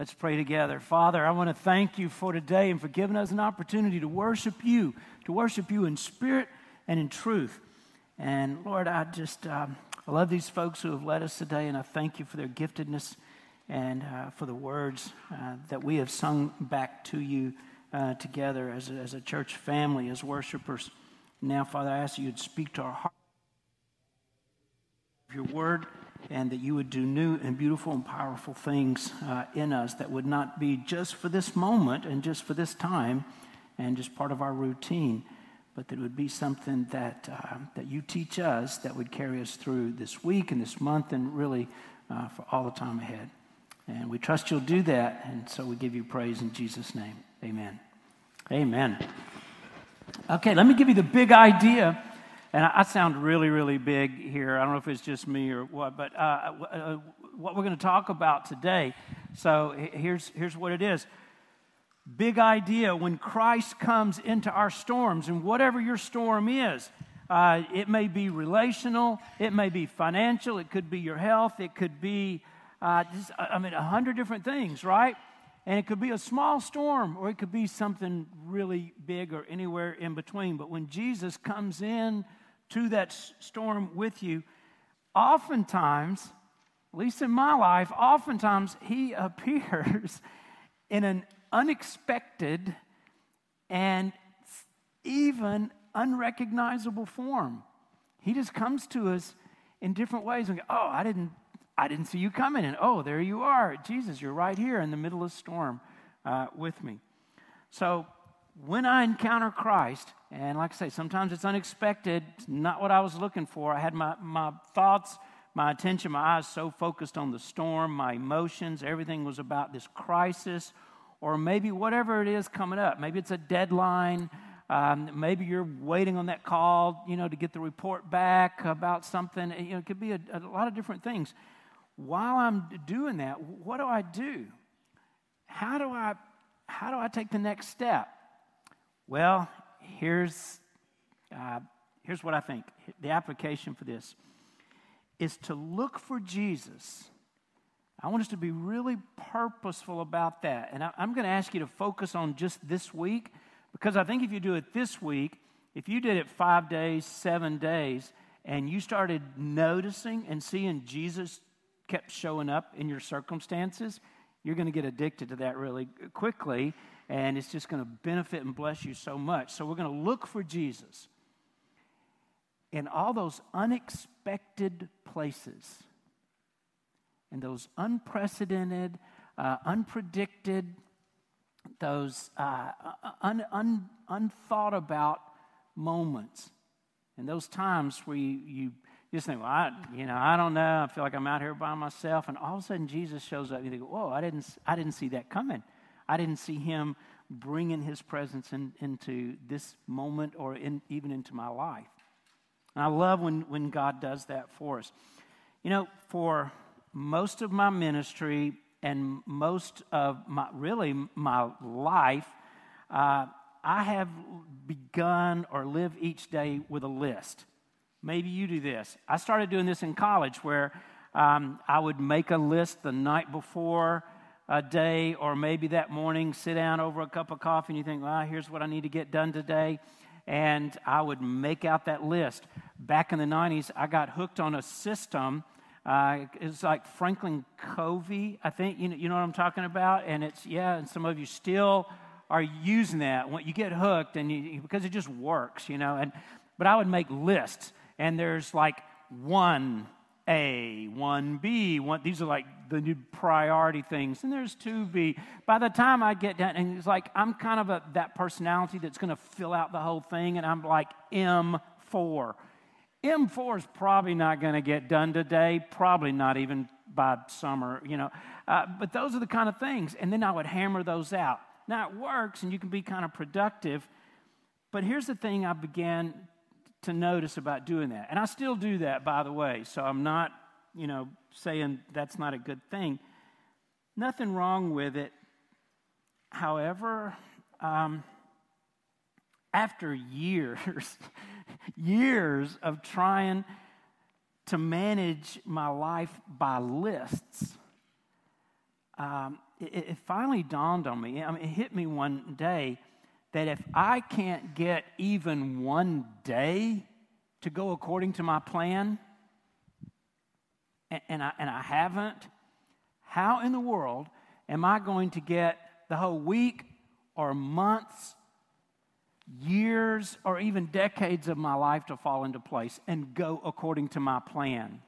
Let's pray together. Father, I want to thank you for today and for giving us an opportunity to worship you, to worship you in spirit and in truth. And Lord, I just um, I love these folks who have led us today, and I thank you for their giftedness and uh, for the words uh, that we have sung back to you uh, together as a, as a church family, as worshipers. Now, Father, I ask you to speak to our heart your word and that you would do new and beautiful and powerful things uh, in us that would not be just for this moment and just for this time and just part of our routine, but that would be something that, uh, that you teach us that would carry us through this week and this month and really uh, for all the time ahead. And we trust you'll do that, and so we give you praise in Jesus' name. Amen. Amen. Okay, let me give you the big idea and I, sound really, really big here. I don't know if it's just me or what, but uh, uh, what we're going to talk about today. So here's, here's what it is big idea when Christ comes into our storms, and whatever your storm is, uh, it may be relational, it may be financial, it could be your health, it could be, uh, just, I mean, a hundred different things, right? And it could be a small storm or it could be something really big or anywhere in between. But when Jesus comes in to that storm with you, oftentimes, at least in my life, oftentimes he appears in an unexpected and even unrecognizable form. He just comes to us in different ways and go, Oh, I didn't, I didn't see you coming. And oh, there you are. Jesus, you're right here in the middle of storm uh, with me. So when I encounter Christ, and like I say, sometimes it's unexpected, it's not what I was looking for. I had my, my thoughts, my attention, my eyes so focused on the storm, my emotions, everything was about this crisis, or maybe whatever it is coming up. Maybe it's a deadline. Um, maybe you're waiting on that call, you know, to get the report back about something. You know, it could be a, a lot of different things. While I'm doing that, what do I do? How do I, how do I take the next step? Well, here's, uh, here's what I think the application for this is to look for Jesus. I want us to be really purposeful about that. And I, I'm going to ask you to focus on just this week because I think if you do it this week, if you did it five days, seven days, and you started noticing and seeing Jesus kept showing up in your circumstances, you're going to get addicted to that really quickly and it's just going to benefit and bless you so much. So we're going to look for Jesus in all those unexpected places, in those unprecedented, uh, unpredicted, those uh, un, un, unthought about moments, and those times where you, you just think, well, I, you know, I don't know. I feel like I'm out here by myself, and all of a sudden Jesus shows up. And you think, whoa, I didn't, I didn't see that coming. I didn't see him bringing his presence in, into this moment or in, even into my life. And I love when, when God does that for us. You know, for most of my ministry and most of my, really my life, uh, I have begun or live each day with a list. Maybe you do this. I started doing this in college where um, I would make a list the night before a day or maybe that morning sit down over a cup of coffee and you think, well, here's what I need to get done today. And I would make out that list. Back in the 90s, I got hooked on a system. Uh, it's like Franklin Covey, I think. You know, you know what I'm talking about? And it's, yeah, and some of you still are using that. When you get hooked, and you, because it just works, you know. And, but I would make lists, and there's like one a, 1B, one, these are like the new priority things. And there's 2B. By the time I get down, and it's like I'm kind of a, that personality that's going to fill out the whole thing, and I'm like M4. M4 is probably not going to get done today, probably not even by summer, you know. Uh, but those are the kind of things. And then I would hammer those out. Now it works, and you can be kind of productive. But here's the thing I began to notice about doing that. And I still do that, by the way. So I'm not, you know, saying that's not a good thing. Nothing wrong with it. However, um, after years, years of trying to manage my life by lists, um, it, it finally dawned on me. I mean, it hit me one day that if I can't get even one day to go according to my plan, and, and, I, and I haven't, how in the world am I going to get the whole week or months, years, or even decades of my life to fall into place and go according to my plan?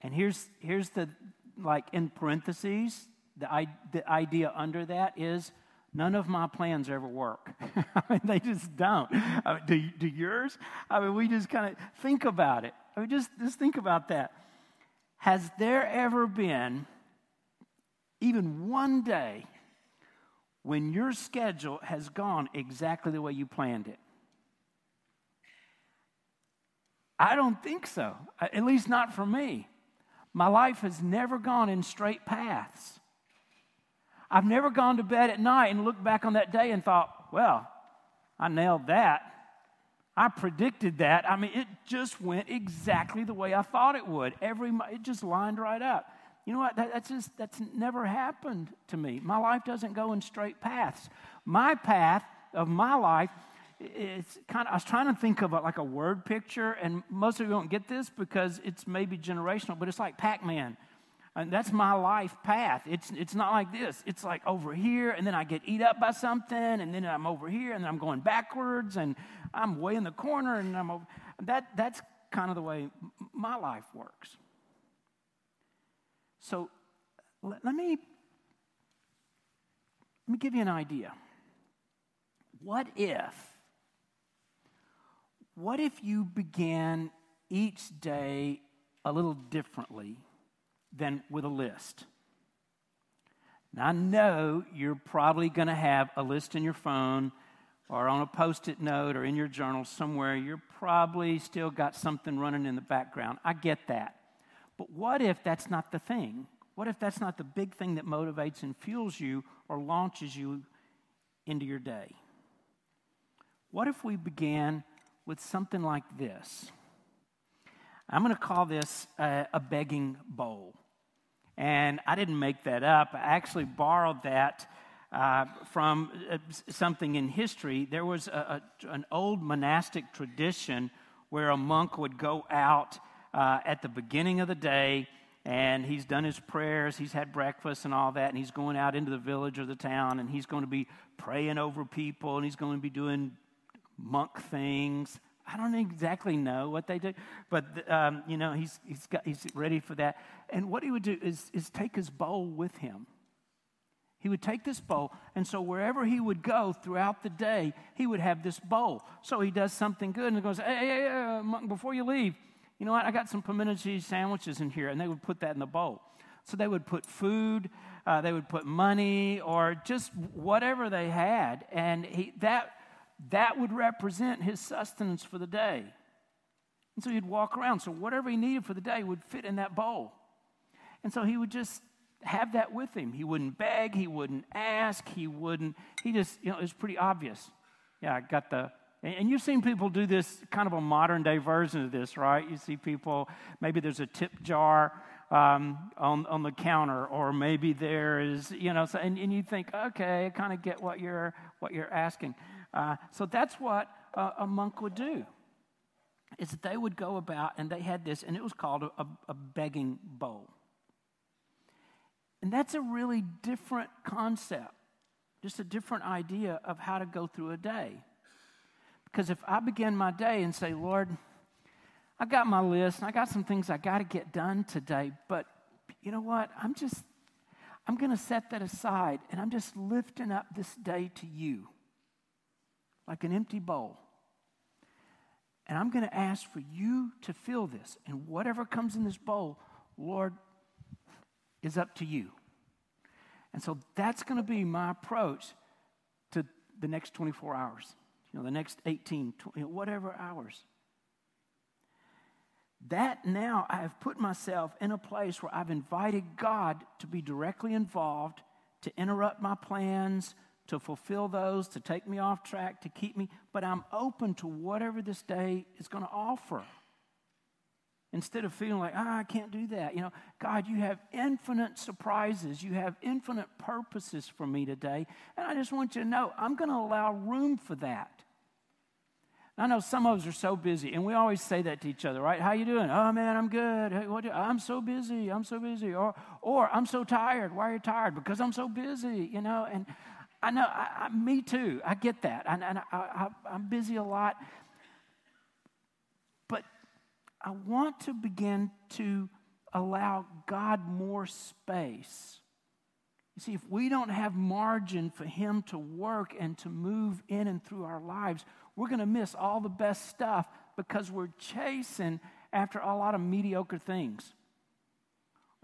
And here's, here's the, like in parentheses, the, the idea under that is none of my plans ever work. I mean, they just don't. I mean, do, do yours? I mean, we just kind of think about it. I mean, just, just think about that. Has there ever been even one day when your schedule has gone exactly the way you planned it? I don't think so, at least not for me. My life has never gone in straight paths. I've never gone to bed at night and looked back on that day and thought, well, I nailed that. I predicted that. I mean, it just went exactly the way I thought it would. Every it just lined right up. You know what? That, that's just that's never happened to me. My life doesn't go in straight paths. My path of my life it's kind of, I was trying to think of a, like a word picture, and most of you don't get this because it's maybe generational, but it's like Pac Man. And that's my life path. It's, it's not like this. It's like over here, and then I get eat up by something, and then I'm over here, and then I'm going backwards, and I'm way in the corner, and I'm over. That, that's kind of the way my life works. So let, let me let me give you an idea. What if what if you began each day a little differently than with a list? Now, I know you're probably going to have a list in your phone or on a post it note or in your journal somewhere. You're probably still got something running in the background. I get that. But what if that's not the thing? What if that's not the big thing that motivates and fuels you or launches you into your day? What if we began with something like this. I'm going to call this a, a, begging bowl. And I didn't make that up. I actually borrowed that uh, from uh, something in history. There was a, a, an old monastic tradition where a monk would go out uh, at the beginning of the day and he's done his prayers, he's had breakfast and all that, and he's going out into the village or the town and he's going to be praying over people and he's going to be doing monk things. I don't exactly know what they do, but um, you know he's he's got he's ready for that. And what he would do is is take his bowl with him. He would take this bowl, and so wherever he would go throughout the day, he would have this bowl. So he does something good and goes, "Hey, hey, hey uh, monk, before you leave, you know what? I got some pimento cheese sandwiches in here," and they would put that in the bowl. So they would put food, uh, they would put money, or just whatever they had, and he, that that would represent his sustenance for the day. And so he'd walk around. So whatever he needed for the day would fit in that bowl. And so he would just have that with him. He wouldn't beg, he wouldn't ask, he wouldn't, he just, you know, it was pretty obvious. Yeah, I got the, and you've seen people do this kind of a modern day version of this, right? You see people, maybe there's a tip jar um, on, on the counter, or maybe there is, you know, so, and, and you think, okay, I kind of get what you're, what you're asking. Uh, so that's what uh, a monk would do. Is that they would go about and they had this, and it was called a, a begging bowl. And that's a really different concept, just a different idea of how to go through a day. Because if I begin my day and say, Lord, I got my list and I got some things I got to get done today, but you know what? I'm just, I'm going to set that aside and I'm just lifting up this day to you like an empty bowl. And I'm going to ask for you to fill this. And whatever comes in this bowl, Lord, is up to you. And so that's going to be my approach to the next 24 hours, you know, the next 18, 20, whatever hours. That now I have put myself in a place where I've invited God to be directly involved, to interrupt my plans, to fulfill those, to take me off track, to keep me, but I'm open to whatever this day is going to offer. Instead of feeling like, ah, I can't do that. You know, God, you have infinite surprises. You have infinite purposes for me today. And I just want you to know, I'm going to allow room for that. I know some of us are so busy, and we always say that to each other, right? How you doing? Oh man, I'm good. Hey, what, I'm so busy. I'm so busy. Or, or I'm so tired. Why are you tired? Because I'm so busy. You know. And I know, I, I, me too. I get that, and, I'm busy a lot. But I want to begin to allow God more space. You see, if we don't have margin for Him to work and to move in and through our lives, we're going to miss all the best stuff because we're chasing after a lot of mediocre things.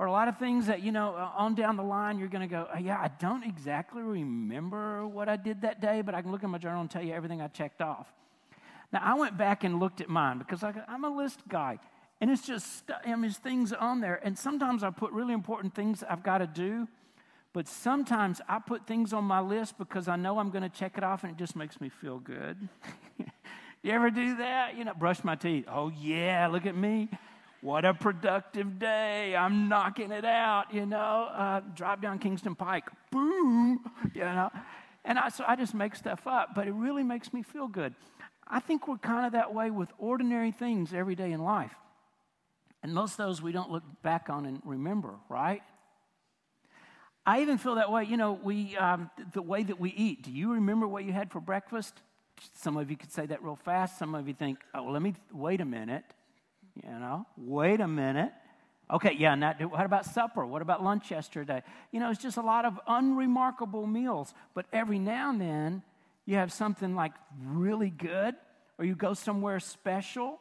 Or a lot of things that, you know, uh, on down the line, you're going to go, yeah, I don't exactly remember what I did that day, but I can look in my journal and tell you everything I checked off. Now, I went back and looked at mine because I, am a list guy. And it's just, I mean, things on there. And sometimes I put really important things I've got to do. But sometimes I put things on my list because I know I'm going to check it off and it just makes me feel good. you ever do that? You know, brush my teeth. Oh, yeah, look at me. What a productive day. I'm knocking it out, you know. Uh, drive down Kingston Pike. Boom, you know. And I, so I just make stuff up, but it really makes me feel good. I think we're kind of that way with ordinary things every day in life. And most of those we don't look back on and remember, right? I even feel that way. You know, we, um, the way that we eat. Do you remember what you had for breakfast? Some of you could say that real fast. Some of you think, oh, let me wait a minute. You know, wait a minute. Okay, yeah, that, what about supper? What about lunch yesterday? You know, it's just a lot of unremarkable meals. But every now and then, you have something like really good, or you go somewhere special,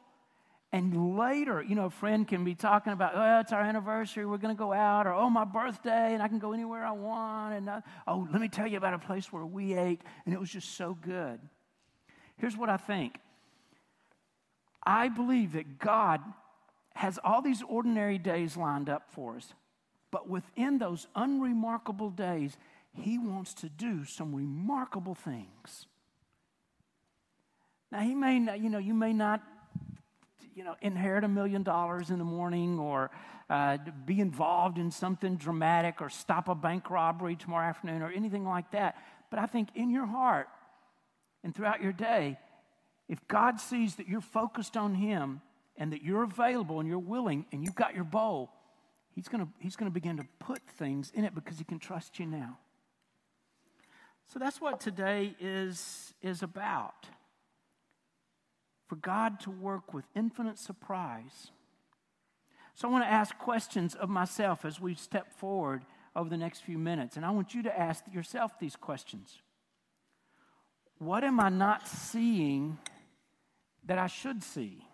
and later, you know, a friend can be talking about, oh, it's our anniversary, we're going to go out, or oh, my birthday, and I can go anywhere I want. And uh, oh, let me tell you about a place where we ate, and it was just so good. Here's what I think I believe that God has all these ordinary days lined up for us, but within those unremarkable days, He wants to do some remarkable things. Now, He may, not, you know, you may not you know, inherit a million dollars in the morning or uh, be involved in something dramatic or stop a bank robbery tomorrow afternoon or anything like that. But I think in your heart and throughout your day, if God sees that you're focused on Him and that you're available and you're willing and you've got your bowl, He's going to he's going to begin to put things in it because He can trust you now. So that's what today is, is about for God to work with infinite surprise. So I want to ask questions of myself as we step forward over the next few minutes. And I want you to ask yourself these questions What am I not seeing that I should see?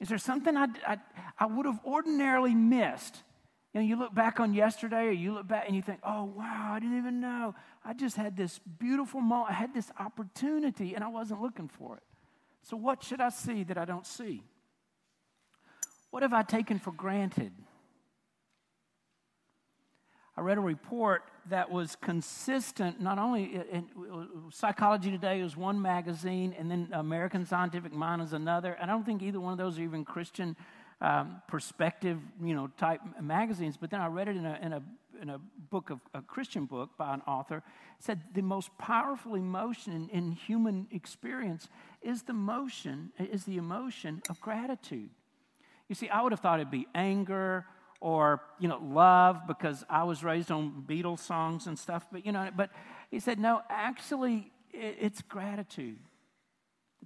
Is there something I, I, I would have ordinarily missed you know, you look back on yesterday or you look back and you think, oh, wow, I didn't even know. I just had this beautiful moment. I had this opportunity and I wasn't looking for it. So, what should I see that I don't see? What have I taken for granted? I read a report that was consistent, not only in, Psychology Today is one magazine, and then American Scientific Mind is another. I don't think either one of those are even Christian um, perspective, you know, type magazines. But then I read it in a, in a, in a book of a Christian book by an author. said the most powerful emotion in, in human experience is the motion, is the emotion of gratitude. You see, I would have thought it'd be anger or you know love because I was raised on Beatles songs and stuff. But you know, but he said no. Actually, it's gratitude.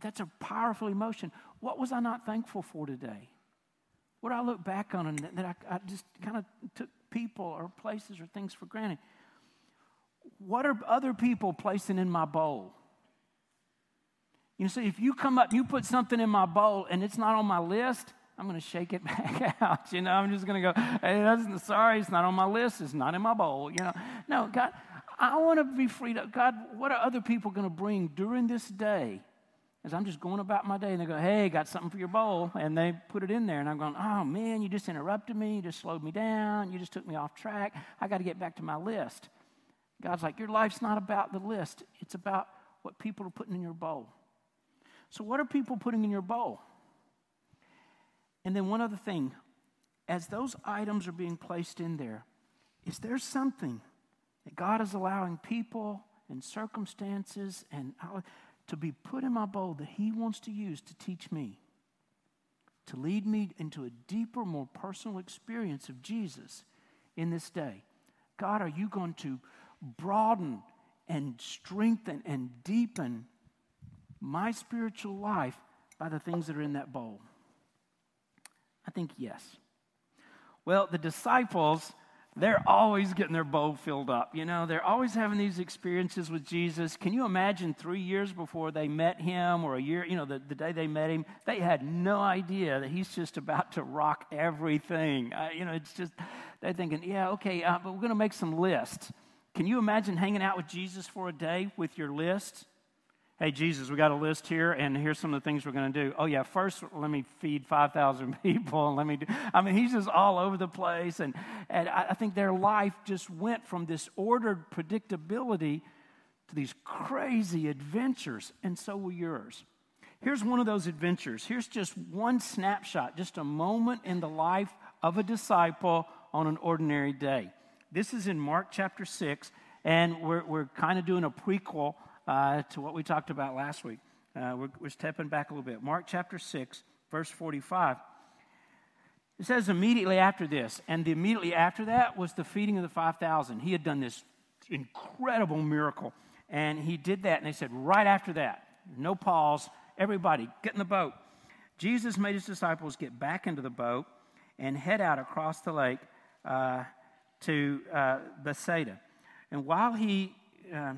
That's a powerful emotion. What was I not thankful for today? What do I look back on and that I, I just kind of took people or places or things for granted? What are other people placing in my bowl? You see, if you come up, you put something in my bowl and it's not on my list, I'm going to shake it back out. You know, I'm just going to go, hey, that's, sorry, it's not on my list. It's not in my bowl. You know, no, God, I want to be freed up. God, what are other people going to bring during this day as I'm just going about my day, and they go, Hey, got something for your bowl. And they put it in there. And I'm going, Oh, man, you just interrupted me. You just slowed me down. You just took me off track. I got to get back to my list. God's like, Your life's not about the list, it's about what people are putting in your bowl. So, what are people putting in your bowl? And then one other thing as those items are being placed in there, is there something that God is allowing people and circumstances and to be put in my bowl that He wants to use to teach me, to lead me into a deeper, more personal experience of Jesus in this day? God, are you going to broaden and strengthen and deepen my spiritual life by the things that are in that bowl? Think yes. Well, the disciples, they're always getting their bowl filled up. You know, they're always having these experiences with Jesus. Can you imagine three years before they met him, or a year, you know, the, the day they met him, they had no idea that he's just about to rock everything. Uh, you know, it's just, they're thinking, yeah, okay, uh, but we're going to make some lists. Can you imagine hanging out with Jesus for a day with your list? Hey, Jesus, we got a list here, and here's some of the things we're going to do. Oh, yeah, first let me feed 5,000 people, and let me do, I mean, he's just all over the place. And, and I think their life just went from this ordered predictability to these crazy adventures, and so will yours. Here's one of those adventures. Here's just one snapshot, just a moment in the life of a disciple on an ordinary day. This is in Mark chapter 6, and we're, we're kind of doing a prequel uh, to what we talked about last week. Uh, we're, we're stepping back a little bit. Mark chapter 6, verse 45. It says immediately after this, and immediately after that was the feeding of the 5,000. He had done this incredible miracle, and he did that, and they said, right after that, no pause, everybody, get in the boat. Jesus made his disciples get back into the boat and head out across the lake uh, to uh, Bethsaida. And while he uh,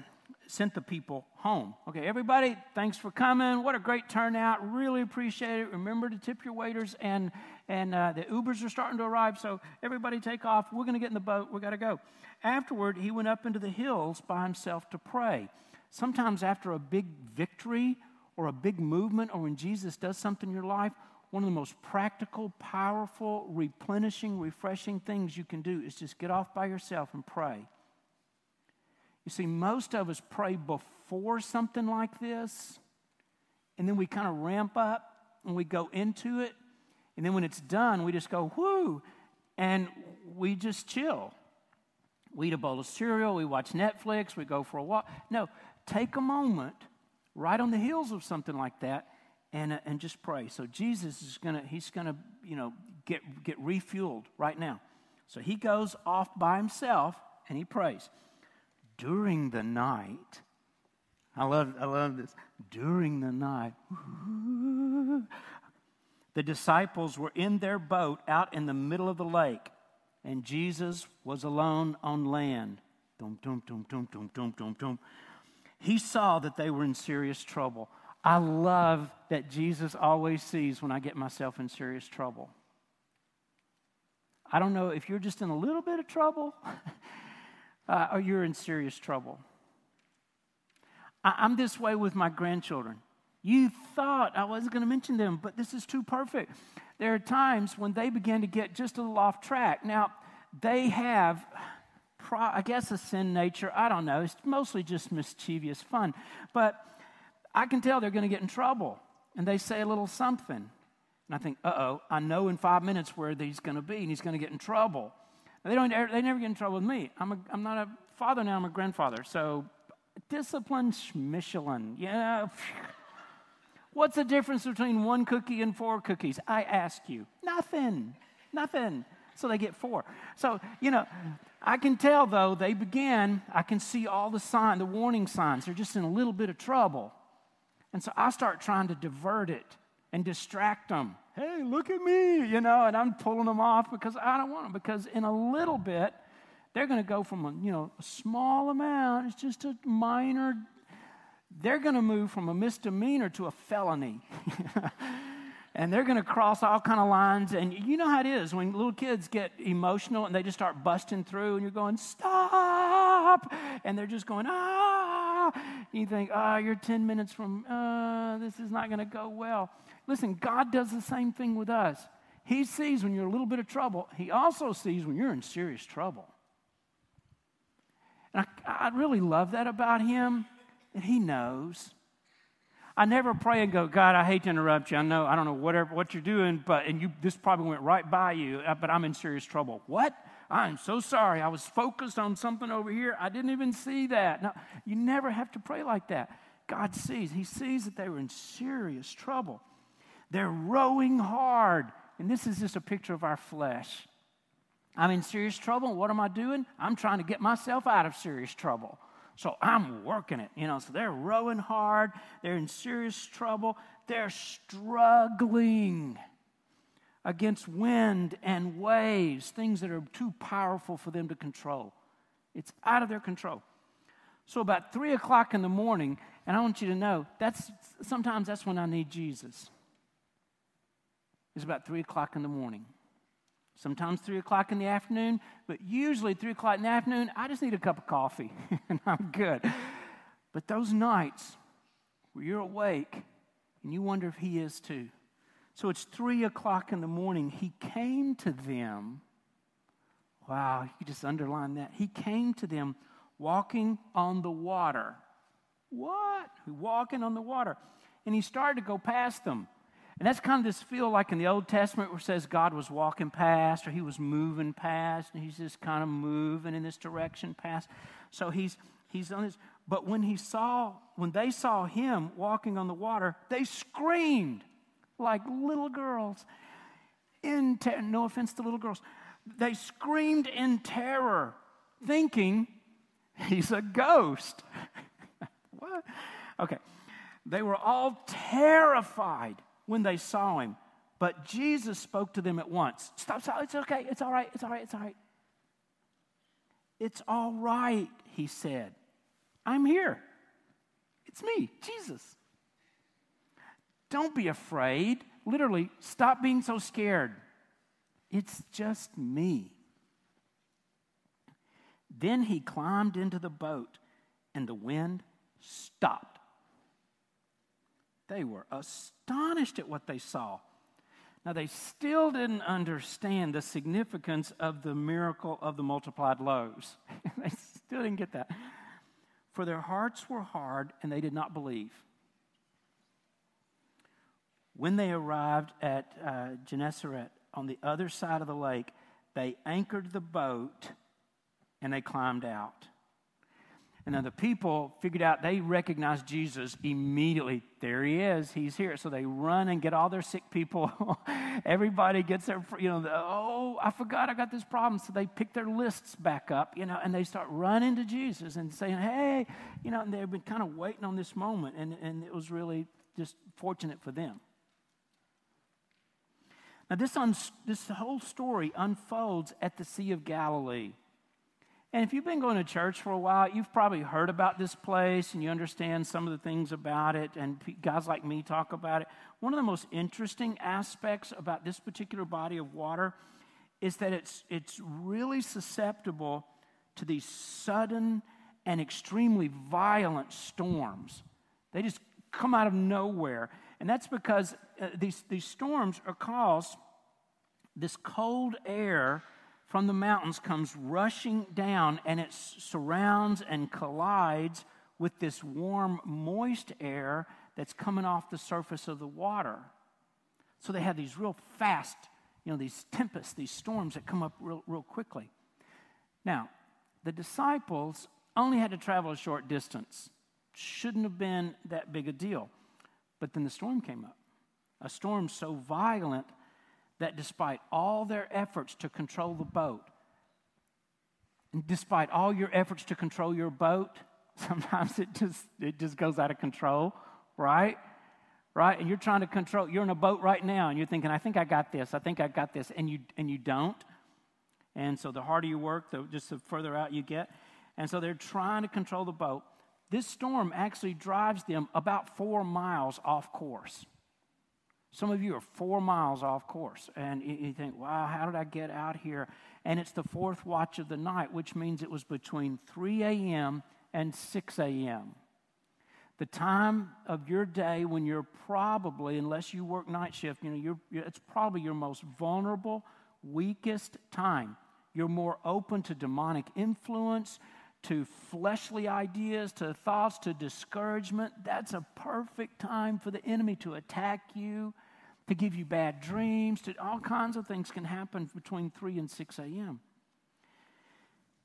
sent the people home. Okay, everybody, thanks for coming. What a great turnout. Really appreciate it. Remember to tip your waiters, and, and uh, the Ubers are starting to arrive, so everybody take off. We're going to get in the boat. we got to go. Afterward, he went up into the hills by himself to pray. Sometimes, after a big victory or a big movement, or when Jesus does something in your life, one of the most practical, powerful, replenishing, refreshing things you can do is just get off by yourself and pray. You see, most of us pray before something like this, and then we kind of ramp up and we go into it. And then when it's done, we just go, whoo, and we just chill. We eat a bowl of cereal, we watch Netflix, we go for a walk. No, take a moment right on the heels of something like that and, uh, and just pray. So Jesus is going to, he's going to, you know, get, get refueled right now. So he goes off by himself and he prays during the night. I love, I love this. During the night, the disciples were in their boat out in the middle of the lake, and Jesus was alone on land. Dum, dum, dum, dum, dum, dum, dum, dum. He saw that they were in serious trouble. I love that Jesus always sees when I get myself in serious trouble. I don't know if you're just in a little bit of trouble. uh, or you're in serious trouble. I- I'm this way with my grandchildren. You thought I wasn't going to mention them, but this is too perfect. There are times when they begin to get just a little off track. Now, they have, I guess, a sin nature. I don't know. It's mostly just mischievous fun. But I can tell they're going to get in trouble. And they say a little something. And I think, uh oh, I know in five minutes where he's going to be, and he's going to get in trouble. They, don't, they never get in trouble with me. I'm, a, I'm not a father now, I'm a grandfather. So, discipline Michelin. Yeah. What's the difference between one cookie and four cookies? I ask you. Nothing. Nothing. So they get four. So, you know, I can tell though, they begin, I can see all the signs, the warning signs. They're just in a little bit of trouble. And so I start trying to divert it and distract them hey, look at me, you know, and I'm pulling them off because I don't want them. Because in a little bit, they're going to go from a, you know, a small amount, it's just a minor, they're going to move from a misdemeanor to a felony. and they're going to cross all kind of lines and you know how it is when little kids get emotional and they just start busting through and you're going stop and they're just going ah you think oh you're 10 minutes from uh, this is not going to go well Listen, God does the same thing with us. He sees when you're a little bit of trouble, He also sees when you're in serious trouble. And I, I really love that about Him, that He knows. I never pray and go, God, I hate to interrupt you. I know, I don't know whatever what you're doing, but and you this probably went right by you, uh, but I'm in serious trouble. What? I'm so sorry. I was focused on something over here. I didn't even see that. No, you never have to pray like that. God sees. He sees that they were in serious trouble. They're rowing hard. And this is just a picture of our flesh. I'm in serious trouble. What am I doing? I'm trying to get myself out of serious trouble. So I'm working it, you know. So they're rowing hard. They're in serious trouble. They're struggling against wind and waves, things that are too powerful for them to control. It's out of their control. So about three o'clock in the morning, and I want you to know that's sometimes that's when I need Jesus. It's about three o'clock in the morning. Sometimes three o'clock in the afternoon, but usually three o'clock in the afternoon, I just need a cup of coffee and I'm good. But those nights where you're awake and you wonder if he is too. So it's three o'clock in the morning. He came to them. Wow, you just underline that. He came to them walking on the water. What? Walking on the water. And he started to go past them. And that's kind of this feel like in the Old Testament where it says God was walking past or he was moving past and he's just kind of moving in this direction past. So he's he's on this. But when he saw, when they saw him walking on the water, they screamed like little girls. In ter- no offense to little girls, they screamed in terror, thinking he's a ghost. what? Okay. They were all terrified when they saw him. But Jesus spoke to them at once. Stop, stop. It's okay. It's all right. It's all right. It's all right. It's all right, he said. I'm here. It's me, Jesus. Don't be afraid. Literally, stop being so scared. It's just me. Then he climbed into the boat, and the wind stopped. They were astonished at what they saw. Now, they still didn't understand the significance of the miracle of the multiplied loaves. they still didn't get that. For their hearts were hard and they did not believe. When they arrived at uh, Gennesaret on the other side of the lake, they anchored the boat and they climbed out. And then the people figured out they recognized Jesus immediately. There he is. He's here. So they run and get all their sick people. Everybody gets their, you know, the, oh, I forgot I got this problem. So they pick their lists back up, you know, and they start running to Jesus and saying, hey, you know, and they've been kind of waiting on this moment. And, and it was really just fortunate for them. Now, this, un- this whole story unfolds at the Sea of Galilee. And if you've been going to church for a while, you've probably heard about this place and you understand some of the things about it, and guys like me talk about it. One of the most interesting aspects about this particular body of water is that it's, it's really susceptible to these sudden and extremely violent storms. They just come out of nowhere. And that's because uh, these, these storms are caused, this cold air from the mountains comes rushing down and it surrounds and collides with this warm, moist air that's coming off the surface of the water. So they have these real fast, you know, these tempests, these storms that come up real, real quickly. Now, the disciples only had to travel a short distance. Shouldn't have been that big a deal. But then the storm came up. A storm so violent that despite all their efforts to control the boat, and despite all your efforts to control your boat, sometimes it just it just goes out of control, right? Right? And you're trying to control, you're in a boat right now and you're thinking, I think I got this, I think I got this, and you and you don't. And so the harder you work, the just the further out you get. And so they're trying to control the boat. This storm actually drives them about four miles off course. Some of you are four miles off course, and you think, wow, how did I get out here? And it's the fourth watch of the night, which means it was between 3 a.m. and 6 a.m. The time of your day when you're probably, unless you work night shift, you know, you're, it's probably your most vulnerable, weakest time. You're more open to demonic influence, to fleshly ideas, to thoughts, to discouragement, that's a perfect time for the enemy to attack you, to give you bad dreams, to all kinds of things can happen between 3 and 6 a.m.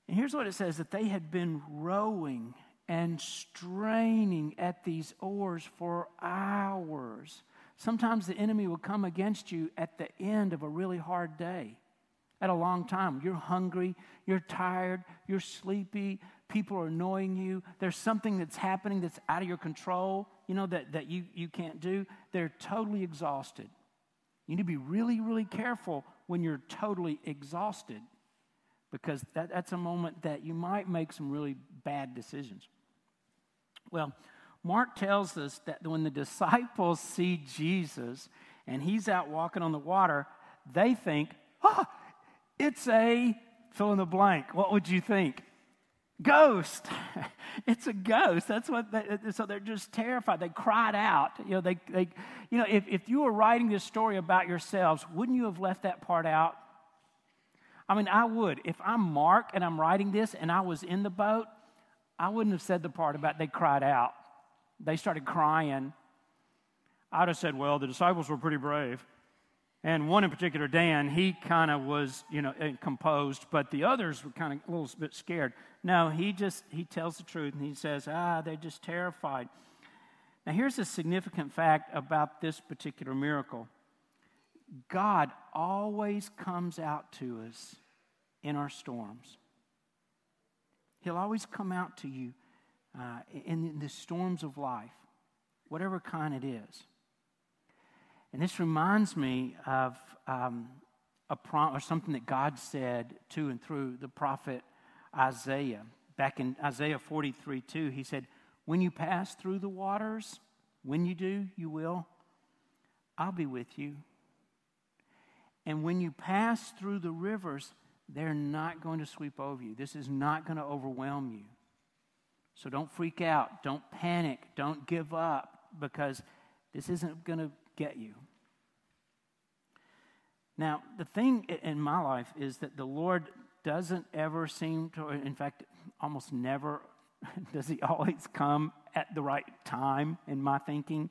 And here's what it says that they had been rowing and straining at these oars for hours. Sometimes the enemy will come against you at the end of a really hard day, at a long time. You're hungry, you're tired, you're sleepy, people are annoying you, there's something that's happening that's out of your control, you know, that, that you, you can't do. They're totally exhausted. You need to be really, really careful when you're totally exhausted because that, that's a moment that you might make some really bad decisions. Well, Mark tells us that when the disciples see Jesus and he's out walking on the water, they think, oh, it's a fill in the blank. What would you think? Ghost. it's a ghost. That's what they, so they're just terrified. They cried out. You know, they, they you know, if, if you were writing this story about yourselves, wouldn't you have left that part out? I mean, I would. If I'm Mark and I'm writing this and I was in the boat, I wouldn't have said the part about they cried out. They started crying. I'd have said, well, the disciples were pretty brave. And one in particular, Dan, he kind of was, you know, composed, but the others were kind of a little bit scared. No, he just, he tells the truth and he says, ah, they're just terrified. Now, here's a significant fact about this particular miracle God always comes out to us in our storms. He'll always come out to you uh, in the storms of life, whatever kind it is. And this reminds me of um, a prom- or something that God said to and through the prophet Isaiah. Back in Isaiah 43 2, he said, When you pass through the waters, when you do, you will, I'll be with you. And when you pass through the rivers, they're not going to sweep over you. This is not going to overwhelm you. So don't freak out. Don't panic. Don't give up because this isn't going to get you. Now, the thing in my life is that the Lord doesn't ever seem to, in fact, almost never does He always come at the right time in my thinking.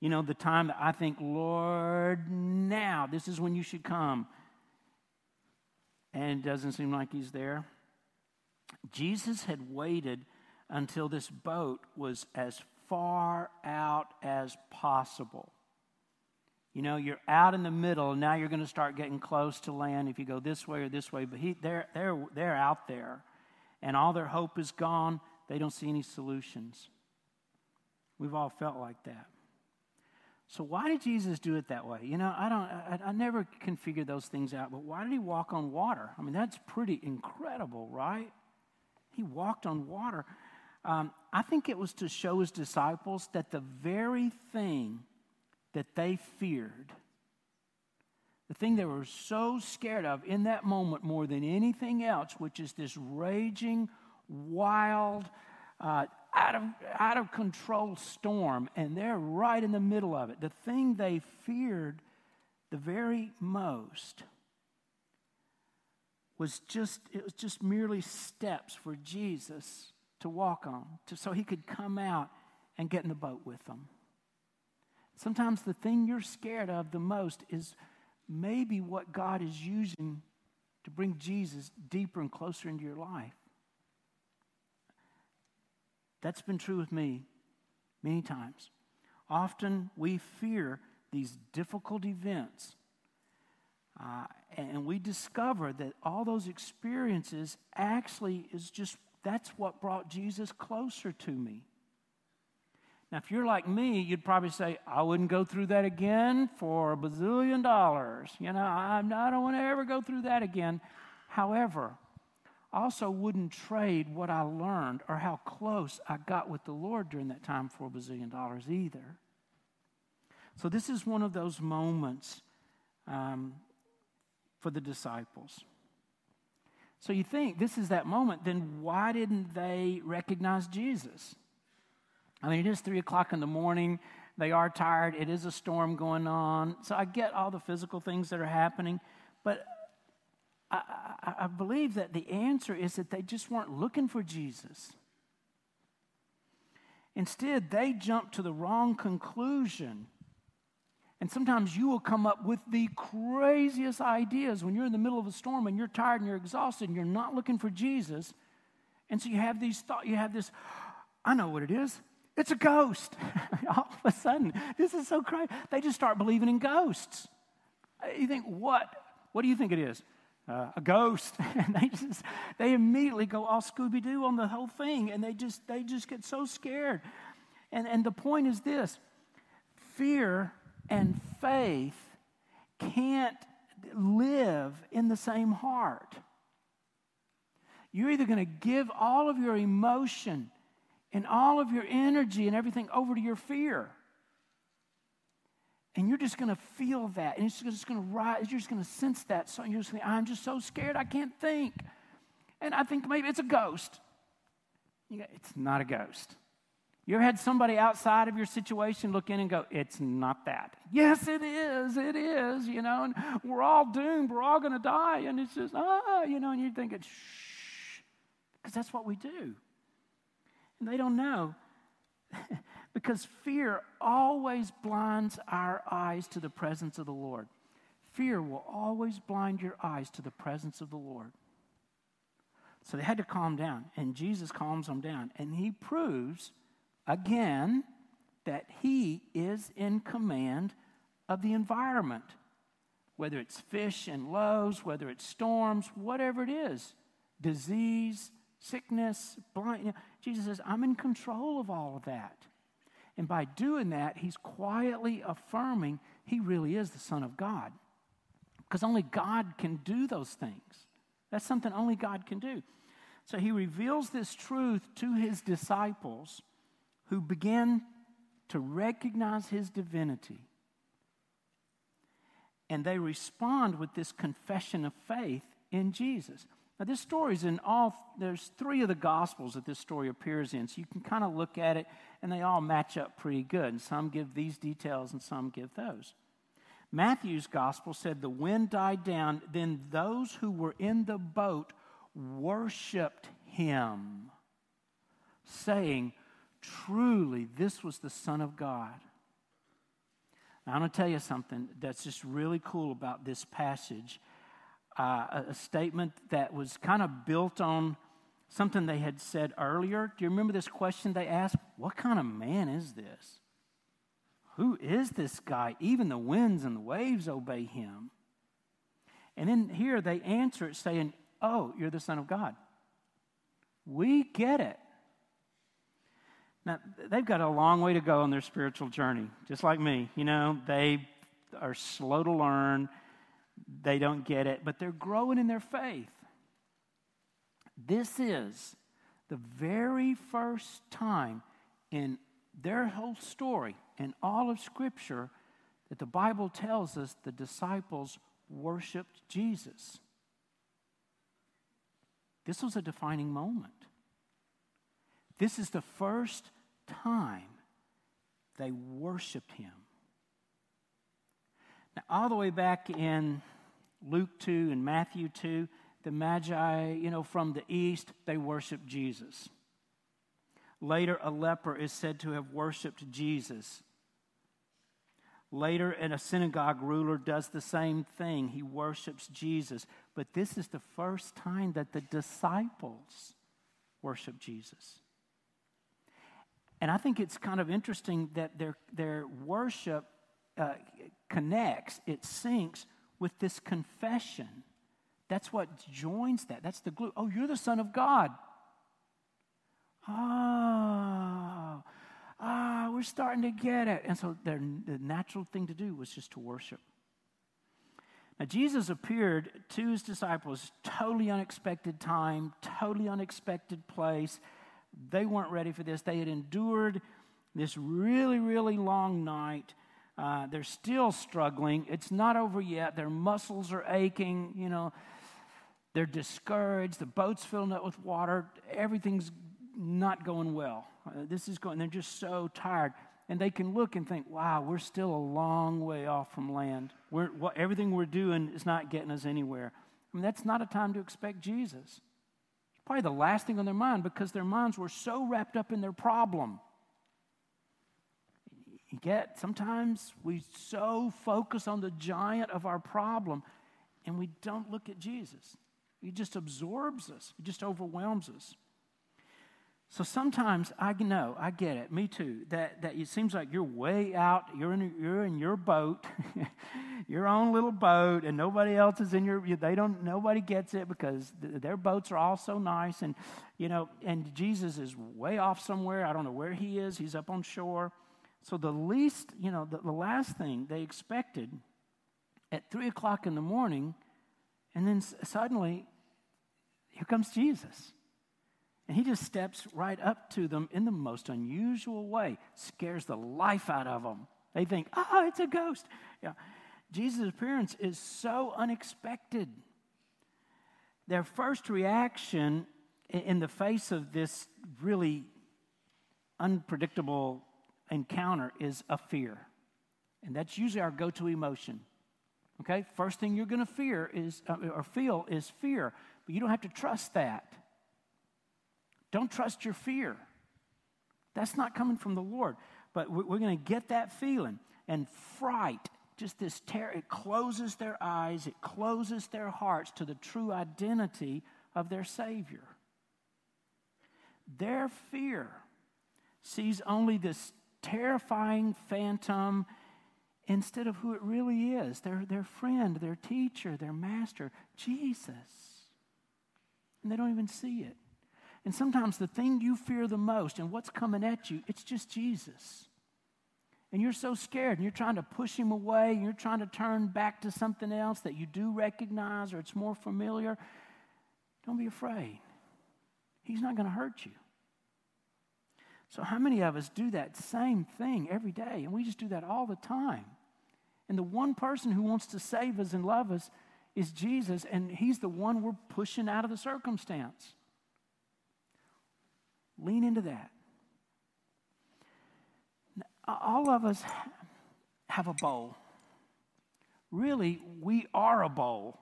You know, the time that I think, Lord, now, this is when you should come and it doesn't seem like he's there. Jesus had waited until this boat was as far out as possible. You know, you're out in the middle, now you're going to start getting close to land if you go this way or this way. But he, they're, they're, they're out there, and all their hope is gone. They don't see any solutions. We've all felt like that. So why did Jesus do it that way? You know, I don't I, I, never can figure those things out, but why did he walk on water? I mean, that's pretty incredible, right? He walked on water. Um, I think it was to show his disciples that the very thing that they feared, the thing they were so scared of in that moment more than anything else, which is this raging, wild, uh, out of, out of control storm, and they're right in the middle of it. The thing they feared the very most was just it was just merely steps for Jesus to walk on to, so he could come out and get in the boat with them. Sometimes the thing you're scared of the most is maybe what God is using to bring Jesus deeper and closer into your life. That's been true with me many times. Often we fear these difficult events. Uh, and we discover that all those experiences actually is just that's what brought Jesus closer to me. Now, if you're like me, you'd probably say, I wouldn't go through that again for a bazillion dollars. You know, I, I don't want to ever go through that again. However, I also wouldn't trade what I learned or how close I got with the Lord during that time for a bazillion dollars either. So, this is one of those moments um, for the disciples. So, you think this is that moment, then why didn't they recognize Jesus? I mean, it is three o'clock in the morning. They are tired. It is a storm going on. So, I get all the physical things that are happening. But I, I, I believe that the answer is that they just weren't looking for Jesus. Instead, they jumped to the wrong conclusion. And sometimes you will come up with the craziest ideas when you're in the middle of a storm and you're tired and you're exhausted and you're not looking for Jesus. And so you have these thoughts, you have this, I know what it is. It's a ghost. All of a sudden, this is so crazy. They just start believing in ghosts. You think, what? What do you think it is? Uh, a ghost. and they just, they immediately go all Scooby Doo on the whole thing. And they just, they just get so scared. And, and the point is this fear and faith can't live in the same heart. You're either going to give all of your emotion and all of your energy and everything over to your fear. And you're just going to feel that. And it's just going to rise. You're just going to sense that. So you're just going I'm just so scared I can't think. And I think maybe it's a ghost. Go, it's not a ghost. You ever had somebody outside of your situation look in and go, it's not that? Yes, it is. It is, you know, and we're all doomed. We're all going to die. And it's just, ah, you know, and you're thinking, shh, because that's what we do. And they don't know. because fear always blinds our eyes to the presence of the Lord. Fear will always blind your eyes to the presence of the Lord. So they had to calm down, and Jesus calms them down. And he proves again that he is in command of the environment, whether it's fish and loaves, whether it's storms, whatever it is, disease, sickness, blind. You know, Jesus says, I'm in control of all of that. And by doing that, he's quietly affirming he really is the Son of God. Because only God can do those things. That's something only God can do. So he reveals this truth to his disciples who begin to recognize his divinity. And they respond with this confession of faith in Jesus. Now, this story is in all, there's three of the Gospels that this story appears in, so you can kind of look at it and they all match up pretty good. And some give these details and some give those. Matthew's Gospel said the wind died down, then those who were in the boat worshiped him, saying, Truly, this was the Son of God. Now, I'm going to tell you something that's just really cool about this passage uh, a statement that was kind of built on something they had said earlier. Do you remember this question they asked? What kind of man is this? Who is this guy? Even the winds and the waves obey him. And then here they answer it saying, Oh, you're the Son of God. We get it. Now, they've got a long way to go on their spiritual journey, just like me. You know, they are slow to learn they don't get it, but they're growing in their faith. This is the very first time in their whole story, in all of Scripture, that the Bible tells us the disciples worshiped Jesus. This was a defining moment. This is the first time they worshiped him. Now, all the way back in Luke 2 and Matthew 2, the Magi, you know, from the east, they worshiped Jesus. Later, a leper is said to have worshiped Jesus. Later, and a synagogue ruler does the same thing. He worships Jesus. But this is the first time that the disciples worship Jesus. And I think it's kind of interesting that their, their worship uh, connects, it syncs with this confession. That's what joins that. That's the glue. Oh, you're the Son of God. Oh, ah, oh, we're starting to get it. And so their, the natural thing to do was just to worship. Now, Jesus appeared to his disciples, totally unexpected time, totally unexpected place. They weren't ready for this. They had endured this really, really long night. Uh, they're still struggling. It's not over yet. Their muscles are aching. You know, they're discouraged. The boat's filling up with water. Everything's not going well. Uh, this is going, they're just so tired. And they can look and think, wow, we're still a long way off from land. We're, what, everything we're doing is not getting us anywhere. I mean, that's not a time to expect Jesus. Probably the last thing on their mind because their minds were so wrapped up in their problem. You get, sometimes we so focus on the giant of our problem and we don't look at Jesus. He just absorbs us, he just overwhelms us. So sometimes I know, I get it, me too, that, that it seems like you're way out, you're in, you're in your boat, your own little boat, and nobody else is in your, they don't, nobody gets it because th- their boats are all so nice. And, you know, and Jesus is way off somewhere. I don't know where he is. He's up on shore. So the least, you know, the, the last thing they expected at three o'clock in the morning, and then s- suddenly, here comes Jesus. And he just steps right up to them in the most unusual way, scares the life out of them. They think, oh, it's a ghost. Yeah. Jesus' appearance is so unexpected. Their first reaction in the face of this really unpredictable encounter is a fear. And that's usually our go to emotion. Okay? First thing you're going to fear is, uh, or feel is fear. But you don't have to trust that. Don't trust your fear. That's not coming from the Lord. But we're going to get that feeling. And fright, just this terror, it closes their eyes, it closes their hearts to the true identity of their Savior. Their fear sees only this terrifying phantom instead of who it really is their, their friend, their teacher, their master, Jesus. And they don't even see it. And sometimes the thing you fear the most and what's coming at you, it's just Jesus. And you're so scared and you're trying to push him away and you're trying to turn back to something else that you do recognize or it's more familiar. Don't be afraid. He's not going to hurt you. So, how many of us do that same thing every day? And we just do that all the time. And the one person who wants to save us and love us is Jesus, and He's the one we're pushing out of the circumstance. Lean into that. All of us have a bowl. Really, we are a bowl.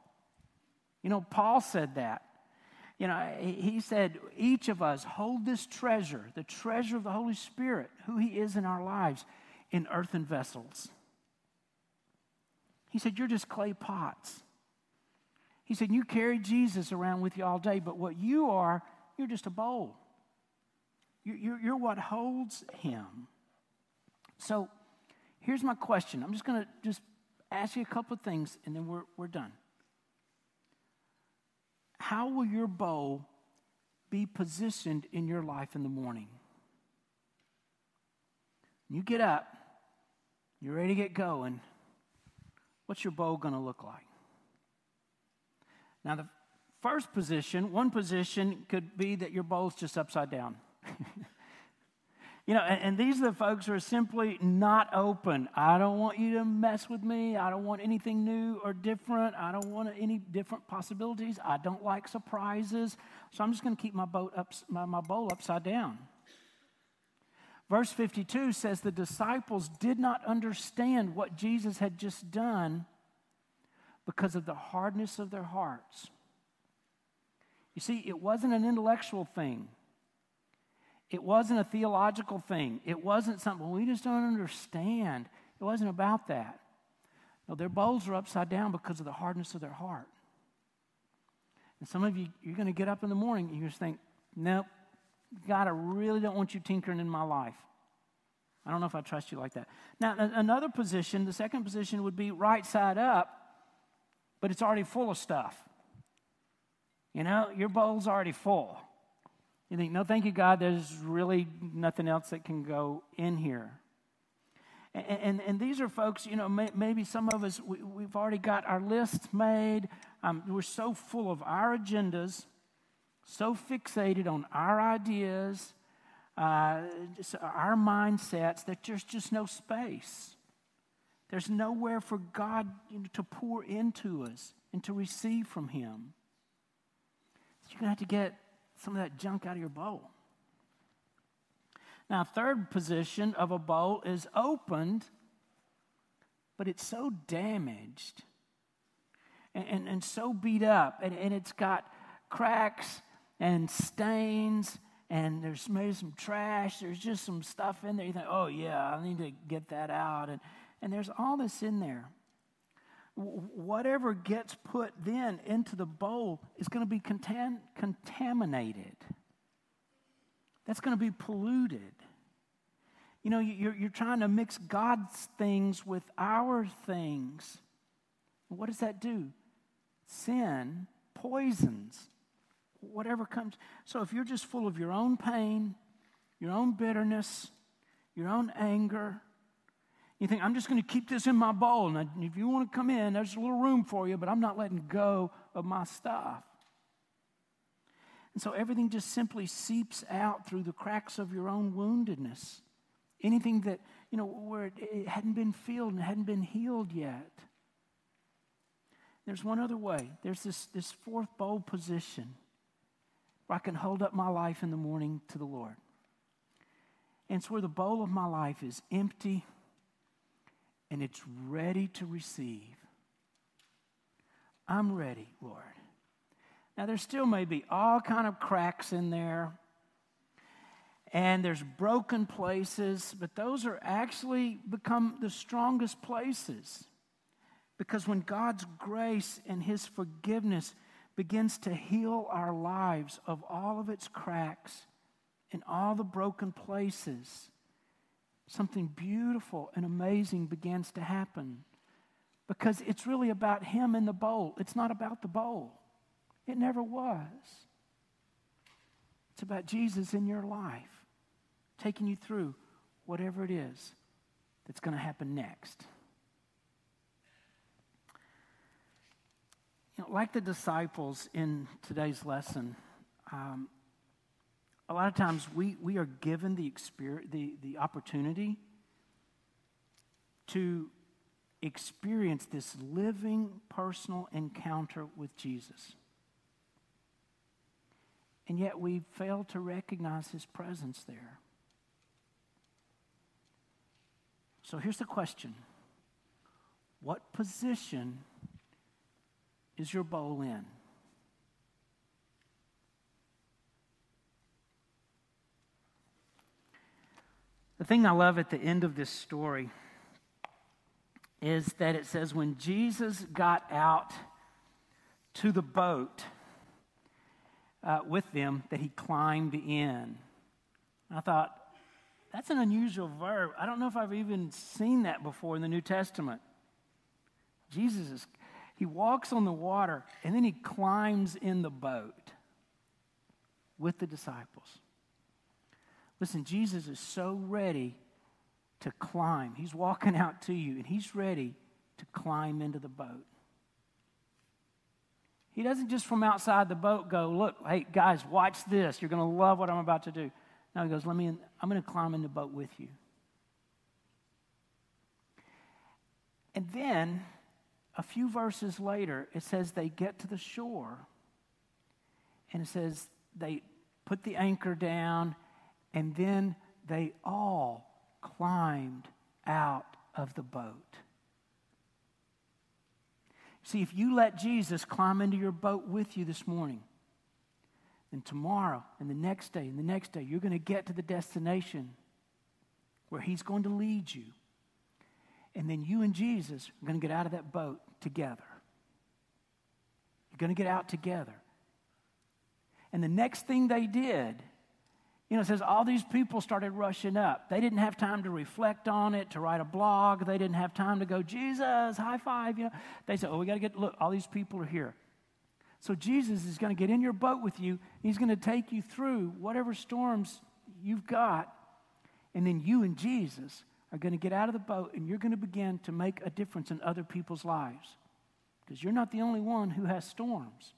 You know, Paul said that. You know, he said, each of us hold this treasure, the treasure of the Holy Spirit, who He is in our lives, in earthen vessels. He said, You're just clay pots. He said, You carry Jesus around with you all day, but what you are, you're just a bowl. You're, what holds him. So here's my question. I'm just going to just ask you a couple of things and then we're, we're done. How will your bow be positioned in your life in the morning? You get up, you're ready to get going. What's your bow going to look like? Now, the first position, one position could be that your bowl's just upside down. you know, and, and, these are the folks who are simply not open. I don't want you to mess with me. I don't want anything new or different. I don't want any different possibilities. I don't like surprises. So I'm just going to keep my, boat up, my, my bowl upside down. Verse 52 says the disciples did not understand what Jesus had just done because of the hardness of their hearts. You see, it wasn't an intellectual thing. It wasn't a theological thing. It wasn't something we just don't understand. It wasn't about that. No, their bowls are upside down because of the hardness of their heart. And some of you, you're going to get up in the morning and you just think, nope, God, I really don't want you tinkering in my life. I don't know if I trust you like that. Now, another position, the second position would be right side up, but it's already full of stuff. You know, your bowl's already full. You think, no, thank you, God, there's really nothing else that can go in here. And, and, and these are folks, you know, may, maybe some of us, we, have already got our lists made. Um, we're so full of our agendas, so fixated on our ideas, uh, our mindsets, that there's just no space. There's nowhere for God you know, to pour into us and to receive from Him. So you're going to have to get some of that junk out of your bowl. Now, third position of a bowl is opened, but it's so damaged and, and, and so beat up, and, and it's got cracks and stains, and there's maybe some trash. There's just some stuff in there. You think, oh, yeah, I need to get that out. And, and there's all this in there. Whatever gets put then into the bowl is going to be contam- contaminated. That's going to be polluted. You know, you're, you're trying to mix God's things with our things. What does that do? Sin poisons whatever comes. So if you're just full of your own pain, your own bitterness, your own anger, you think, I'm just going to keep this in my bowl. And if you want to come in, there's a little room for you, but I'm not letting go of my stuff. And so everything just simply seeps out through the cracks of your own woundedness. Anything that, you know, where it, it hadn't been filled and hadn't been healed yet. There's one other way. There's this, this fourth bowl position where I can hold up my life in the morning to the Lord. And it's where the bowl of my life is empty and it's ready to receive. I'm ready, Lord. Now there still may be all kind of cracks in there and there's broken places, but those are actually become the strongest places. Because when God's grace and His forgiveness begins to heal our lives of all of its cracks and all the broken places, something beautiful and amazing begins to happen. Because it's really about Him in the bowl, it's not about the bowl. It never was. It's about Jesus in your life taking you through whatever it is that's going to happen next. You know, like the disciples in today's lesson, um, a lot of times we, we are given the, experience, the, the opportunity to experience this living personal encounter with Jesus. And yet we fail to recognize his presence there. So here's the question What position is your bowl in? The thing I love at the end of this story is that it says when Jesus got out to the boat uh, with them, that he climbed in. I thought, that's an unusual verb. I don't know if I've even seen that before in the New Testament. Jesus is, he walks on the water and then he climbs in the boat with the disciples. Listen, Jesus is so ready to climb. He's walking out to you and he's ready to climb into the boat. He doesn't just from outside the boat go, Look, hey, guys, watch this. You're going to love what I'm about to do. Now he goes, Let me, in, I'm going to climb in the boat with you. And then a few verses later, it says they get to the shore. And it says they put the anchor down, and then they all climbed out of the boat. See, if you let Jesus climb into your boat with you this morning, and tomorrow and the next day and the next day, you're going to get to the destination where He's going to lead you. And then you and Jesus are going to get out of that boat together. You're going to get out together. And the next thing they did, you know, it says all these people started rushing up. They didn't have time to reflect on it, to write a blog. They didn't have time to go, Jesus, high five. You know, they said, oh, we got to get, look, all these people are here. So Jesus is going to get in your boat with you. He's going to take you through whatever storms you've got. And then you and Jesus are going to get out of the boat and you're going to begin to make a difference in other people's lives. Because you're not the only one who has storms.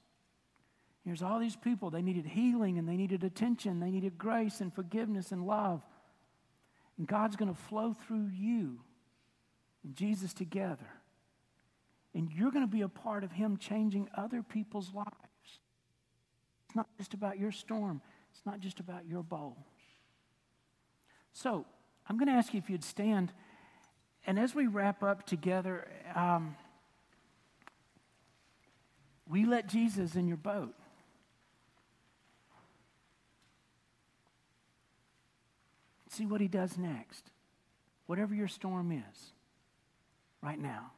There's all these people, they needed healing and they needed attention, they needed grace and forgiveness and love. And God's going to flow through you and Jesus together and you're going to be a part of Him changing other people's lives. It's not just about your storm, it's not just about your bowl. So, I'm going to ask you if you'd stand. And as we wrap up together, um, you let Jesus in your boat? See what he does next. Whatever your storm is, right now.